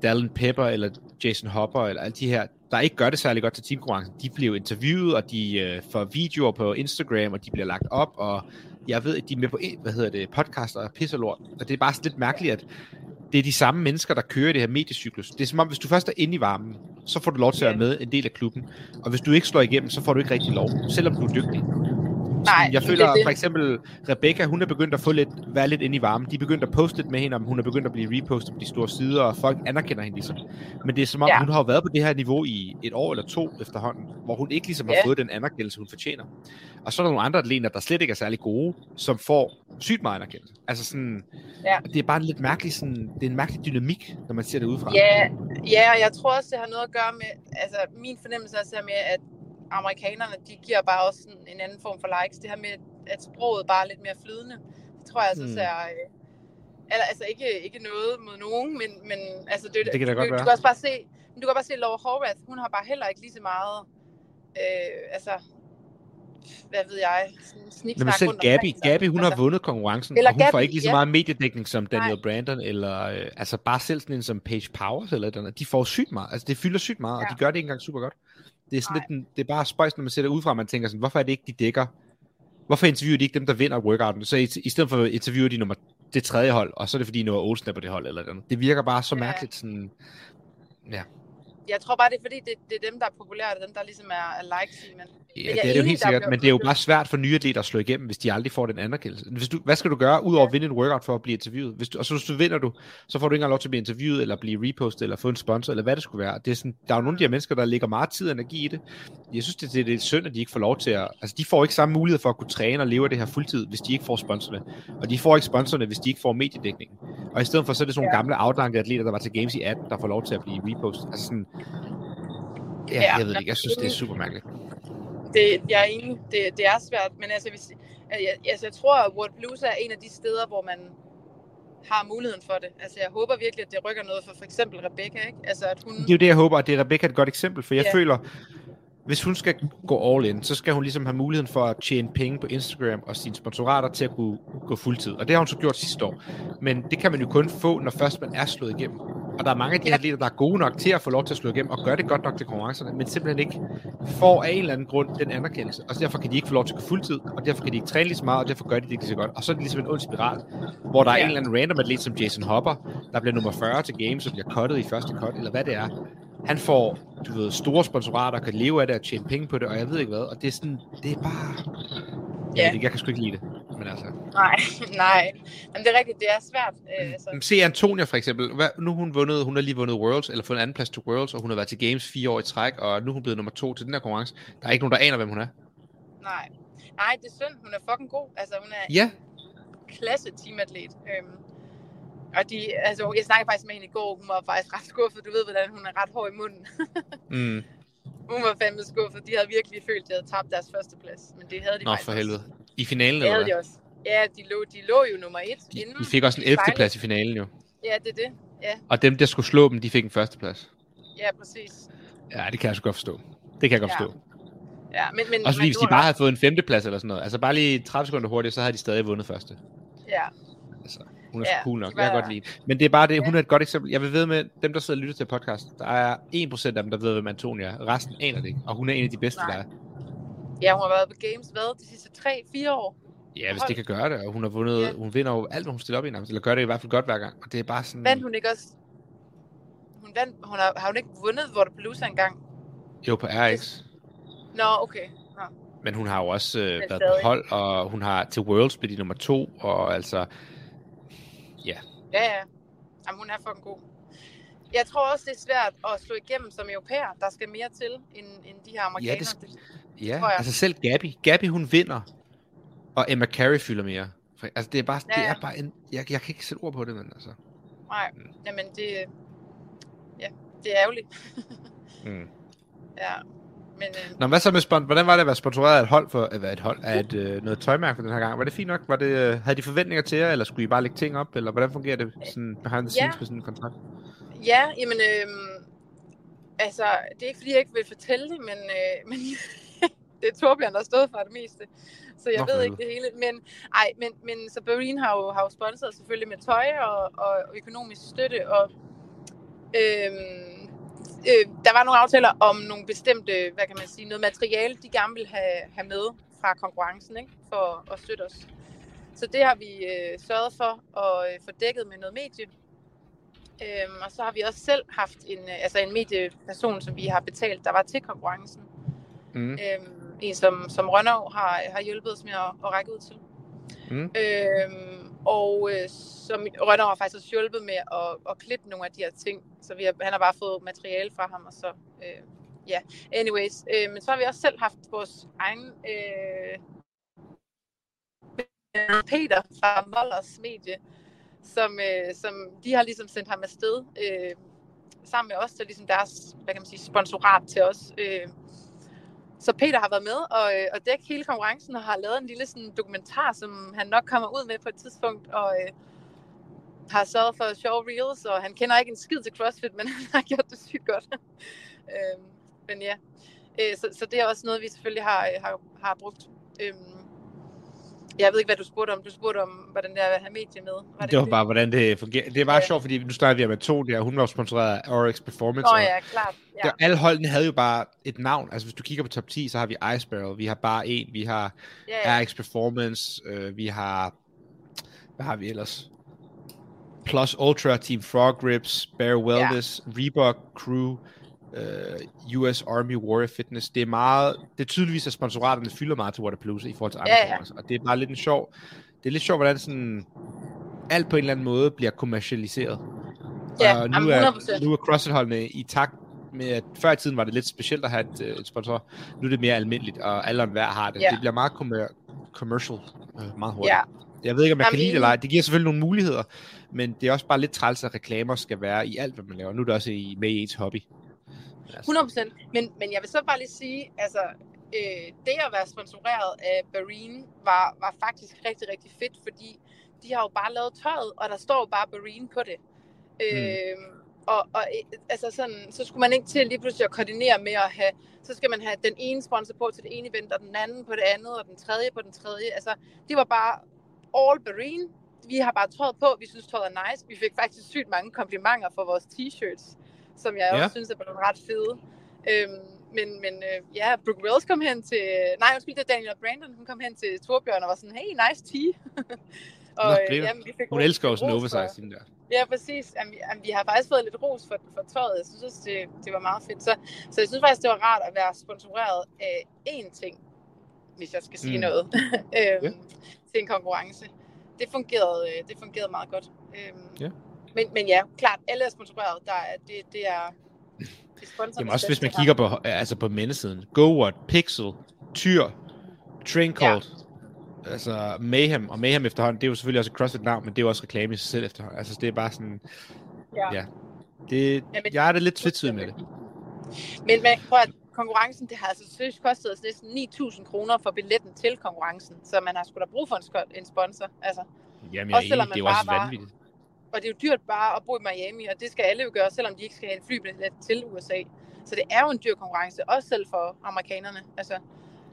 Dallin Pepper eller Jason Hopper, eller alle de her, der ikke gør det særlig godt til teamkonkurrencen, de bliver interviewet, og de øh, får videoer på Instagram, og de bliver lagt op, og jeg ved, at de er med på, hvad hedder det, podcaster og pisser lort. Og det er bare lidt mærkeligt, at det er de samme mennesker, der kører det her mediecyklus. Det er som om, hvis du først er inde i varmen, så får du lov til at være med en del af klubben. Og hvis du ikke slår igennem, så får du ikke rigtig lov, selvom du er dygtig. Nej, jeg føler er det. for eksempel, Rebecca, hun er begyndt at få lidt, være lidt inde i varmen. De er begyndt at poste lidt med hende, om hun er begyndt at blive repostet på de store sider, og folk anerkender hende ligesom. Men det er som om, Ja. hun har været på det her niveau i et år eller to efterhånden, hvor hun ikke ligesom har Ja. fået den anerkendelse, hun fortjener. Og så er der nogle andre atleter, der slet ikke er særlig gode, som får sygt meget anerkendelse. Altså sådan, Ja. det er bare en lidt mærkelig, sådan, det er en mærkelig dynamik, når man ser det udefra. Ja, ja, og jeg tror også, det har noget at gøre med, altså min fornemmelse er med, at amerikanerne, de giver bare også sådan en anden form for likes. Det her med, at sproget bare er lidt mere flydende. Det tror jeg, altså Hmm. mm. er, øh, eller, altså ikke, ikke noget mod nogen, men, men altså det, Det kan da du, godt du, være. du kan også bare se, du kan bare se Laura Horvath, hun har bare heller ikke lige så meget, øh, altså, hvad ved jeg, sådan Nå, men selv rundt Gabi, omkring. Gabi, hun har altså, vundet konkurrencen, Eller og hun får Gabi, ikke lige så ja. meget mediedækning som Daniel Nej. Brandon, eller øh, altså bare selv sådan en som Paige Powers, eller andet. De får sygt meget, altså det fylder sygt meget, ja. og de gør det ikke engang super godt. Det er sådan Nej. lidt, en, det er bare spøjs, når man ser det udefra, man tænker sådan, hvorfor er det ikke, de dækker, hvorfor interviewer de ikke dem, der vinder workouten, så i, i stedet for interviewer de nummer, det tredje hold, og så er det fordi Noah Olsen er på det hold, eller andet. Det virker bare så Ja. mærkeligt, sådan, ja. Jeg tror bare, det er fordi, det, det er dem, der er populære, er dem, der ligesom er, er likes men Ja, jeg det er det jo helt sikkert, men det er jo bare svært for nye atleter at slå igennem, hvis de aldrig får den anerkendelse. Hvis du, hvad skal du gøre, udover at vinde en workout for at blive interviewet? Hvis du, og så hvis du vinder du, så får du ikke engang lov til at blive interviewet, eller blive repostet, eller få en sponsor, eller hvad det skulle være. Det er sådan, der er jo nogle af de her mennesker, der lægger meget tid og energi i det. Jeg synes, det, det, det er synd, at de ikke får lov til at... Altså, de får ikke samme mulighed for at kunne træne og leve af det her fuldtid, hvis de ikke får sponsorerne. Og de får ikke sponsorerne, hvis de ikke får mediedækningen. Og i stedet for, så er det sådan nogle Ja. gamle outlankede atleter, der var til Games i 18, der får lov til at blive repostet. Altså sådan... Ja, Ja. jeg ved det ikke. Jeg synes, det er super mærkeligt. Det, jeg er enig, det, det er svært, men altså, hvis, jeg, altså, jeg tror, at Wordpalooza er en af de steder, hvor man har muligheden for det. Altså, jeg håber virkelig, at det rykker noget for for eksempel Rebecca, ikke? Altså, at hun... Det er jo det, jeg håber, og det er Rebecca et godt eksempel, for jeg Ja. føler, hvis hun skal gå all in, så skal hun ligesom have muligheden for at tjene penge på Instagram og sine sponsorater til at kunne gå fuldtid. Og det har hun så gjort sidste år. Men det kan man jo kun få, når først man er slået igennem. Og der er mange af de Ja. atleter, der er gode nok til at få lov til at slå igennem og gøre det godt nok til konkurrencerne, men simpelthen ikke får af en eller anden grund den anerkendelse. Og derfor kan de ikke få lov til at gå fuldtid, og derfor kan de ikke træne lige så meget, og derfor gør de det ikke så godt. Og så er det ligesom en ond spiral, hvor der er Ja. en eller anden random atlet som Jason Hopper, der bliver nummer 40 til Games og bliver cuttet i første cut, eller hvad det er. Han får, du ved, store sponsorater, kan leve af det og tjene penge på det, og jeg ved ikke hvad. Og det er sådan, det er bare... Jeg, ikke, jeg kan sgu ikke lide det. Men altså... Nej, *laughs* nej. Men det er rigtigt, det er svært. Øh, Men Se Antonia for eksempel. Hvad, nu hun vundet, hun har lige vundet Worlds, eller fået en anden plads til Worlds, og hun har været til Games fire år i træk, og nu er hun blevet nummer to til den her konkurrence. Der er ikke nogen, der aner, hvem hun er. nej. Nej, det er synd. Hun er fucking god. Altså, hun er Ja, klasse teamatlet. Øhm, og de, altså, jeg snakkede faktisk med hende i går, hun var faktisk ret skuffet. Du ved, hvordan hun er ret hård i munden. mm. *laughs* Hun var fandme skuffet. De havde virkelig følt, at de havde tabt deres første plads. Men det havde de Nå, for også. helvede. I finalen, Det eller havde de også. Ja, de lå, de lå jo nummer et De, inden. de fik også en 11. plads i finalen jo. Ja, det er det. Ja, Og dem, der skulle slå dem, de fik en første plads. ja præcis. Ja, det kan jeg så godt forstå. Det kan jeg godt Ja. forstå. Ja, men, men, Også fordi, men hvis de bare havde fået en femteplads eller sådan noget, altså bare lige 30 sekunder hurtigere, så havde de stadig vundet første. Ja, Altså, hun er Ja, cool nok. Jeg kan godt lide. Men det er bare det, hun er et godt eksempel. Jeg vil ved med dem, der sidder og lytter til podcast, der er 1% af dem, der ved, hvem Antonia er. Resten aner det ikke. Og hun er en af de bedste, Nej. der er. ja, hun har været på Games, hvad, de sidste 3-4 år? Ja, hvis Hold. det kan gøre det. Og hun har vundet, Ja. hun vinder jo alt, hvad hun stiller op i nærmest. Eller gør det i hvert fald godt hver gang. Og det er bare sådan... Vandt hun ikke også? Hun, vandt, hun har, har hun ikke vundet Waterpalooza engang? Jo, på RX. Nå, okay. Nå. Men hun har jo også øh, været stadig. på hold, og hun har til Worlds blev de nummer to, og altså... Ja, ja. Jamen, hun er fucking god. Jeg tror også, det er svært at slå igennem som europæer. Der skal mere til, end, end de her amerikanere. det skal- det, Ja, tror jeg. altså selv Gabby. Gabby, hun vinder, og Emma Carey fylder mere. For- Altså, det er bare, Ja, det ja. er bare en, jeg, jeg kan ikke sætte ord på det, men altså. Nej, jamen det, ja, det er ærgerligt. Mm. *laughs* Ja, Men øh, Nå, hvad så med spon- Hvordan var det at være sponsoreret af et hold for, eller et hold af et, øh, noget tøjmærke for den her gang? Var det fint nok? Var det, øh, havde de forventninger til jer, eller skulle I bare lægge ting op? Eller hvordan fungerer det sådan behind the scenes Ja. med sådan en kontrakt? ja, jamen, øh, altså, det er ikke fordi, jeg ikke vil fortælle det, men, øh, *laughs* men det er Torbjørn, der har stået for det meste. Så jeg Nå, ved ikke det hele. Men, ej, men, men så Barine har jo, har jo sponsoret selvfølgelig med tøj og, og økonomisk støtte. Og, øhm, øh, der var nogle aftaler om nogle bestemte, hvad kan man sige, noget materiale, de gerne ville have, have med fra konkurrencen, ikke? for at støtte os. Så det har vi øh, sørget for at øh, få dækket med noget medie. Øhm, og så har vi også selv haft en, øh, altså en medieperson, som vi har betalt, der var til konkurrencen. Mm. Øhm, en, som, som Rønnerv har, har hjulpet os med at, at række ud til. Mm. Øhm, og øh, som Rønner har faktisk også hjulpet med at, at klippe nogle af de her ting. Så vi har, han har bare fået materiale fra ham, og så, øh, ja. Anyways, øh, men så har vi også selv haft vores egen øh, Peter fra Mollers Medie, som, øh, som de har ligesom sendt ham afsted øh, sammen med os til ligesom deres, hvad kan man sige, sponsorat til os. Øh, så Peter har været med og, øh, og dækket hele konkurrencen og har lavet en lille sådan, dokumentar, som han nok kommer ud med på et tidspunkt, og øh, har sørget for sjove reels, og han kender ikke en skid til CrossFit, men *laughs* han har gjort det sygt godt. øh, men ja, øh, så, så det er også noget, vi selvfølgelig har, øh, har, har brugt. Øh, jeg ved ikke, hvad du spurgte om. Du spurgte om, hvordan det er at have medie med. Var Det var bare, hvordan det fungerer. Det er bare Ja. sjovt, fordi nu snakker vi om to der. Hun var sponsoreret af Oryx Performance. Nå ja, klart. Ja. der, alle holdene havde jo bare et navn. Altså hvis du kigger på top 10, så har vi Ice Barrel, vi har bare en, vi har Ja, ja. RX Performance, øh, vi har, hvad har vi ellers? Plus Ultra, Team Frog Grips, Bear Wellness, ja. Reebok Crew, øh, US Army Warrior Fitness. Det er meget, det er tydeligvis, at sponsoraterne fylder meget til Waterpalooza i forhold til andre Ja, ja. Og det er bare lidt en sjov, det er lidt sjovt, hvordan sådan, alt på en eller anden måde bliver kommercialiseret. Ja, og nu er, 100%. nu er CrossFit-holdene i takt med, at før i tiden var det lidt specielt at have et, et sponsor. Nu er det mere almindeligt, og alle og enhver har det. Ja. Det bliver meget kommer- commercial øh, meget hurtigt. ja. Jeg ved ikke, om jeg Jamen, kan lide det eller ej. Det giver selvfølgelig nogle muligheder, men det er også bare lidt træls, at reklamer skal være i alt, hvad man laver. Nu er det også i, med i ens hobby. Altså. 100 procent. Men, men jeg vil så bare lige sige, altså, øh, det at være sponsoreret af Barine var, var faktisk rigtig, rigtig fedt, fordi de har jo bare lavet tøjet, og der står jo bare Barine på det. Øh, og, og øh, altså sådan, så skulle man ikke til lige pludselig at koordinere med at have, så skal man have den ene sponsor på til det ene event, og den anden på det andet, og den tredje på den tredje. Altså, det var bare all Barine. Vi har bare tøjet på, vi synes tøjet er nice. Vi fik faktisk sygt mange komplimenter for vores t-shirts, som jeg Ja. også synes er blevet ret fede. Øhm, men men øh, ja, Brooke Wells kom hen til, nej, undskyld, det er Daniel og Brandon, hun kom hen til Torbjørn og var sådan, hey, nice tea. *laughs* og Nå, øh, jamen, vi fik hun elsker sådan ros oversize ting der. Ja, præcis. Jamen, vi- jamen, vi har faktisk fået lidt ros for, for tøjet. Jeg synes også, det, det var meget fedt. Så, så jeg synes faktisk, det var rart at være sponsoreret af én ting, hvis jeg skal sige Mm. noget, *laughs* øhm, Ja. til en konkurrence. Det fungerede, øh, det fungerede meget godt. Øhm, Ja. Men, men ja, klart, alle er sponsoreret. Der er, det, det er, det er Jamen også hvis man kigger på, altså på mændesiden. GoWatt, Pixel, Tyr, Train Cold, ja. altså Mayhem, og Mayhem efterhånden, det er jo selvfølgelig også et CrossFit-navn, men det er jo også reklame i sig selv efterhånden. Altså det er bare sådan, Ja. ja. Det, Jamen, jeg er da lidt tvetydig med det. Men, men prøv at konkurrencen, det har altså seriøst kostet os næsten 9.000 kroner for billetten til konkurrencen. Så man har sgu da brug for en, sponsor. Altså, Jamen jeg Også selvom det er man også bare var- vanvittigt. Og det er jo dyrt bare at bo i Miami, og det skal alle jo gøre, selvom de ikke skal have en flybillet til USA. Så det er jo en dyr konkurrence, også selv for amerikanerne. Altså,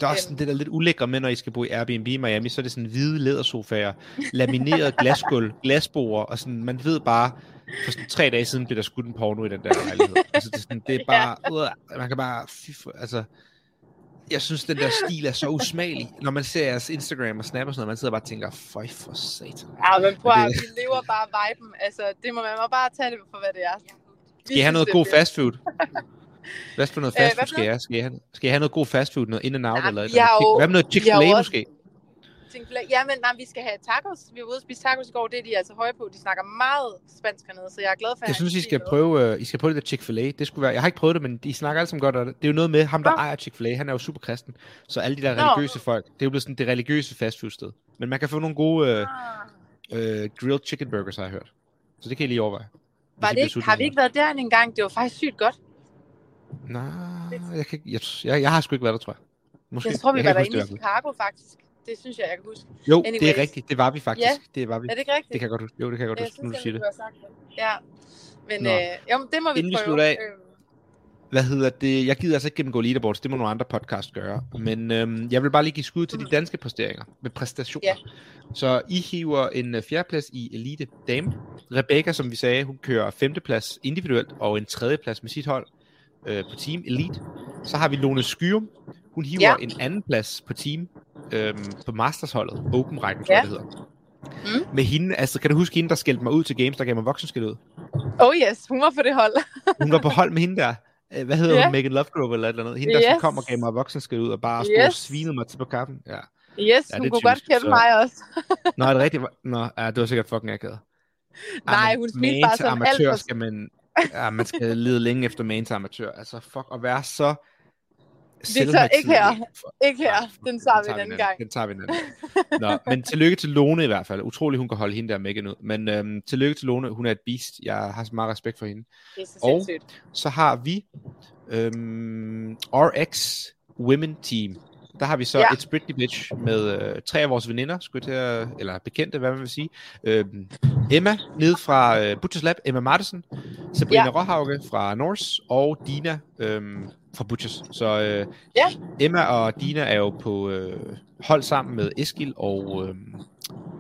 Der er også Øhm. sådan det der lidt ulækre med, når I skal bo i Airbnb i Miami, så er det sådan hvide lædersofaer, lamineret *laughs* glasgulv, glasbord, og sådan, man ved bare, for sådan tre dage siden blev der skudt en porno i den der lejlighed. altså, det er, sådan, det er *laughs* bare, uh, man kan bare, fy altså, jeg synes, den der stil er så usmagelig. Når man ser jeres Instagram og Snap og sådan noget, man sidder bare og tænker, føj for satan. ja, men prøv at vi lever bare viben. Altså, det må man må bare tage det for, hvad det er. Skal I have noget god fast food? *laughs* Hvad for noget Øh, fast food skal I have? Skal I have, noget god fast food? Noget in and out? Eller, et vi eller andet? Hvad med noget vi Chick-fil-A også- måske? Ja, men nej, vi skal have tacos. Vi var ude og spise tacos i går. Det er de altså høje på. De snakker meget spansk hernede, så jeg er glad for, at Jeg synes, I skal prøve, uh, I skal prøve det der Chick-fil-A. Det skulle være, jeg har ikke prøvet det, men de snakker alle sammen godt om det. Er jo noget med ham, der Nå. ejer Chick-fil-A. Han er jo super kristen. Så alle de der Nå. religiøse folk, det er jo blevet sådan det religiøse fastfood-sted. Men man kan få nogle gode uh, uh, grilled chicken burgers, har jeg hørt. Så det kan I lige overveje. Var det ikke, har vi ikke været der en gang? Det var faktisk sygt godt. Nej, jeg, kan, jeg, jeg, jeg har sgu ikke været der, tror jeg. Måske. Jeg tror, vi kan var derinde i Chicago, faktisk. Det synes jeg, jeg kan huske. Jo, det Anyways. er rigtigt. Det var vi faktisk. Ja. Det var vi. Er det ikke rigtigt? Det kan jeg godt huske. Jo, det kan jeg godt jeg huske, nu synes, du siger jeg, det. sagt det. Ja. Men Nå. øh, jo, det må vi Inden vi prøve. slutter af, Øhm, Hvad hedder det? Jeg gider altså ikke gennemgå leaderboards. Det må nogle andre podcast gøre. Men øhm, jeg vil bare lige give skud til de danske præsteringer med præstationer. Ja. Så I hiver en øh, fjerdeplads i Elite Dame. Rebecca, som vi sagde, hun kører femteplads individuelt og en tredjeplads med sit hold øh, på Team Elite. Så har vi Lone Skyrum. Hun hiver Ja. en anden plads på team øhm, på Mastersholdet. Open-rækken, tror Ja. det hedder. Mm. Med hende, altså kan du huske hende, der skældte mig ud til Games, der gav mig voksenskæld ud? Oh yes, hun var på det hold. *laughs* Hun var på hold med hende der. Øh, Hvad hedder Ja. hun? Megan Lovegrove eller et eller andet. Hende, der yes. Kom og gav mig voksenskæld ud og bare stod og Yes. svinede mig til på kaffen. Ja. Yes, Ja, hun kunne godt typisk, kende så- mig også. *laughs* Nå, er det rigtigt? Nå, ja, det var sikkert fucking akavet. Nej, men hun smilte bare til sådan alt amatør for- skal man, *laughs* ja, man skal lede længe efter main til amatør. Altså, fuck, at være så tager ikke her. Ikke her, Nej, den tager vi den en anden gang. Den tager vi en anden gang. *laughs* Nå, men tillykke til Lone i hvert fald. Utrolig, hun kan holde hende der Megan ud. Men øhm, tillykke til Lone. Hun er et beast. Jeg har så meget respekt for hende. Det er så Og- sindssygt. Så har vi øhm, RX Women Team. Der har vi så ja. Et Spritly Bitch med øh, tre af vores veninder, skulle jeg til at, eller bekendte, hvad man vil sige. Øhm, Emma, ned fra øh, Butchers Lab, Emma Martensen, Sabrina ja. Råhauge fra Norse, og Dina øhm, fra Butchers. Så øh, Ja. Emma og Dina er jo på øh, hold sammen med Eskil og øh,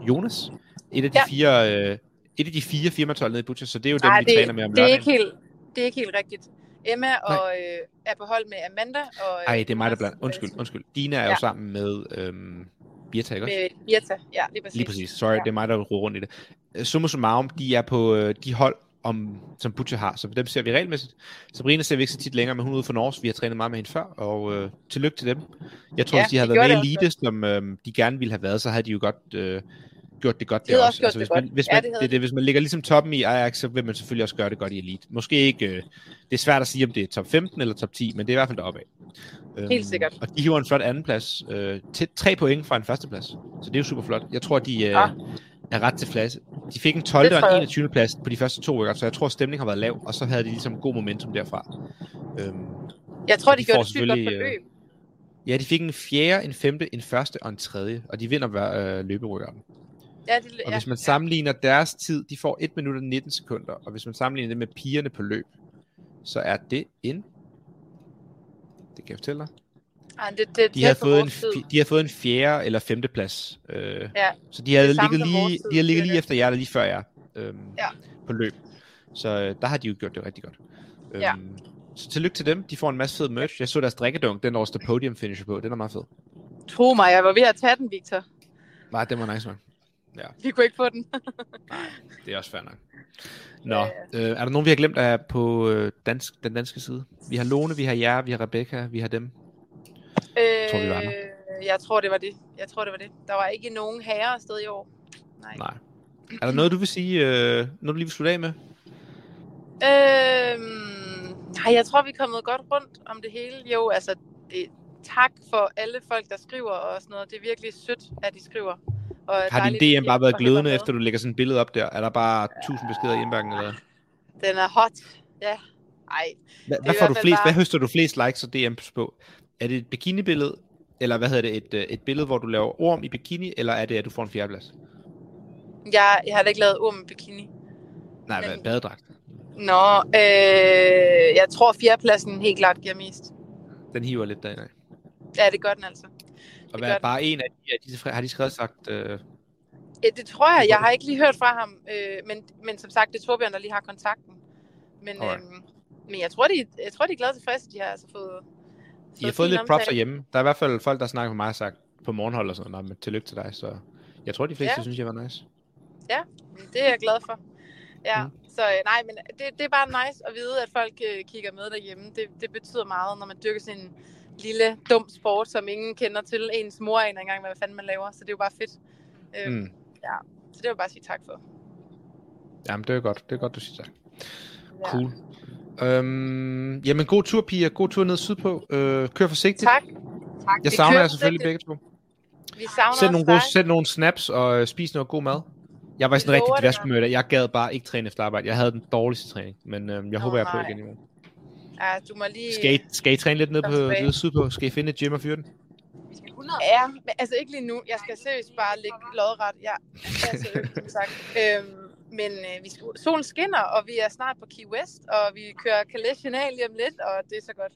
Jonas. Et af de Ja. fire... Øh, et af de fire firmatol nede i Butchers, så det er jo dem, Nej, vi det, træner med om det, er lørdagen. ikke helt, det er ikke helt rigtigt. Emma og, øh, er på hold med Amanda. Og, øh, Ej, det er mig, der blander. Undskyld, undskyld. Dina er jo Ja. sammen med øhm, Birta, ikke også? Med Birta, ja, lige præcis. Lige præcis. Sorry, Ja. det er mig, der roder rundt i det. Øh, Summa summarum, de er på øh, de hold, om, som Butcher har, så dem ser vi regelmæssigt. Sabrina ser vi ikke så tit længere, men hun er ude for Norge. Vi har trænet meget med hende før, og øh, tillykke til dem. Jeg tror, Ja, hvis de havde det været med i Elite, som øh, de gerne ville have været, så havde de jo godt øh, gjort det godt De der også gjort det hvis godt. man, hvis Ja, man, det havde det, er det, hvis man ligger ligesom toppen i Ajax, så vil man selvfølgelig også gøre det godt i Elite. Måske ikke, øh, det er svært at sige, om det er top 15 eller top 10, men det er i hvert fald deroppe af. Helt sikkert. Og de hiver en flot andenplads. Øh, til tre point fra en førsteplads. Så det er jo super flot. Jeg tror, de øh, Ja. er ret til plads. De fik en 12. Det og en jeg. 21. plads på de første to uger, så jeg tror, stemningen har været lav, og så havde de ligesom god momentum derfra. Øhm, Jeg tror, de, de gjorde det sygt godt øh, løb. ja, de fik en fjerde, en femte, en første og en tredje, og de vinder øh, løberykkeren. Ja, de, Og ja, hvis man sammenligner deres tid, de får 1 minut og 19 sekunder, og hvis man sammenligner det med pigerne på løb, så er det en... Det kan jeg fortælle dig. Ej, det, det, De det har, fået en, de har fået en fjerde eller femte plads. Øh, Ja, så de har det ligget lige, de har ligget lige efter jer, eller lige før jer, øhm, Ja. på løb. Så øh, der har de jo gjort det rigtig godt. Øhm, Ja. Så tillykke til dem. De får en masse fed merch. Jeg så deres drikkedunk, den der podium finisher på. Den er meget fed. tro mig, jeg var ved at tage den, Victor. Nej, den var nice, man. Vi kunne ikke få den. *laughs* Nej, det er også fair nok. Nå, øh, er der nogen, vi har glemt, er på øh, dansk, den danske side? Vi har Lone, vi har jer, vi har Rebecca, vi har dem. Øh, tror, vi var der. Jeg tror, det var det. Jeg tror, det var det. Der var ikke nogen herrer afsted i år. Nej. Nej. Er der noget, du vil sige, øh, noget du lige vil slutte af med? Øhm, nej, jeg tror, vi er kommet godt rundt om det hele. Jo, altså, det, tak for alle folk, der skriver og sådan noget. Det er virkelig sødt, at de skriver. Og Har din DM bare været glødende, efter du lægger sådan et billede op der? Er der bare tusind beskeder i indbakken, eller? Den er hot. Ja. Ej, Hvad, i hvad får du flest, bare- hvad høster du flest likes og DM's på? Er det et bikinibillede, eller hvad hedder det, et, øh, et billede, hvor du laver orm i bikini, eller er det, at du får en fjerdeplads? jeg, jeg har da ikke lavet ord med bikini. Nej, Men- badedragt. Nå, øh, jeg tror fjerdepladsen helt klart giver mest. Den hiver lidt derinde. af. Ja, det gør den altså. Og den. bare en af de, af disse, har de skrevet sagt, øh, Ja, det tror jeg. Jeg har ikke lige hørt fra ham, øh, men, men som sagt, det er Torbjørn, der lige har kontakten. Men, øhm, men jeg tror, de, jeg tror, de er glade tilfredse. De har altså fået, I har fået lidt props omtale. hjemme. Der er i hvert fald folk, der snakker med mig og sagt på morgenhold og sådan noget, "Nå, men tillykke til dig. Så jeg tror, de fleste Ja. synes, jeg var nice. Det er jeg glad for. Ja, Mm. så øh, nej, men det, det er bare nice at vide, at folk øh, kigger med derhjemme. Det, det betyder meget, når man dyrker en lille, dum sport, som ingen kender til. Ens mor aner engang, hvad fanden man laver. Så det er jo bare fedt. Øh, Mm. Så det vil jeg bare sige tak for. Jamen, det er godt. Det er godt, du siger tak. Ja. Cool. Øhm, jamen, god tur, Pia. God tur ned sydpå. Øh, kør forsigtigt. Tak. tak. Jeg savner jer selvfølgelig begge to. Vi savner også nogle, gode, sæt nogle snaps og øh, spis noget god mad. Jeg var sådan rigtig dag. Jeg gad bare ikke træne efter arbejde. Jeg havde den dårligste træning, men øh, jeg Åh, håber, jeg er på igen i morgen. Ja, du må lige... Skal I, skal I træne lidt ned på det sydpå? Skal I finde et gym og fyre den? Vi skal 100. Ja, men altså ikke lige nu. Jeg skal seriøst bare ligge lodret. Ja, er som sagt. Øhm, men øh, vi skal, solen skinner, og vi er snart på Key West, og vi kører lige om lidt, og det er så godt.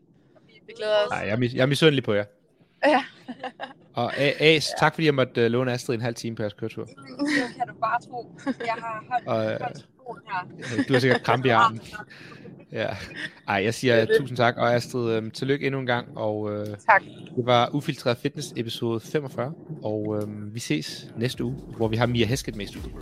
Vi glæder os. Nej, jeg er, mis- jeg er misundelig på jer. Ja. Og A- As, tak fordi jeg måtte uh, låne Astrid en halv time på jeres køretur. Det kan du bare tro. Jeg har holdt, Og, øh, holdt her. Du har sikkert krampe i armen. Ja. Ej, jeg siger Det er det. tusind tak, og Astrid, øhm, tillykke endnu en gang, og øh, Tak. det var Ufiltreret Fitness episode 45, og øhm, vi ses næste uge, hvor vi har Mia Hesket med i studiet.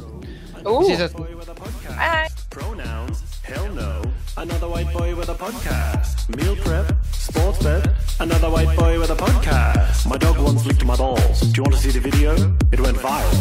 Uh. Vi ses. Hej, hej. Pronouns? Hell no. Another white boy with a podcast. Meal prep? Sports bet? Another white boy with a podcast. My dog once licked my balls. Do you want to see the video? It went viral.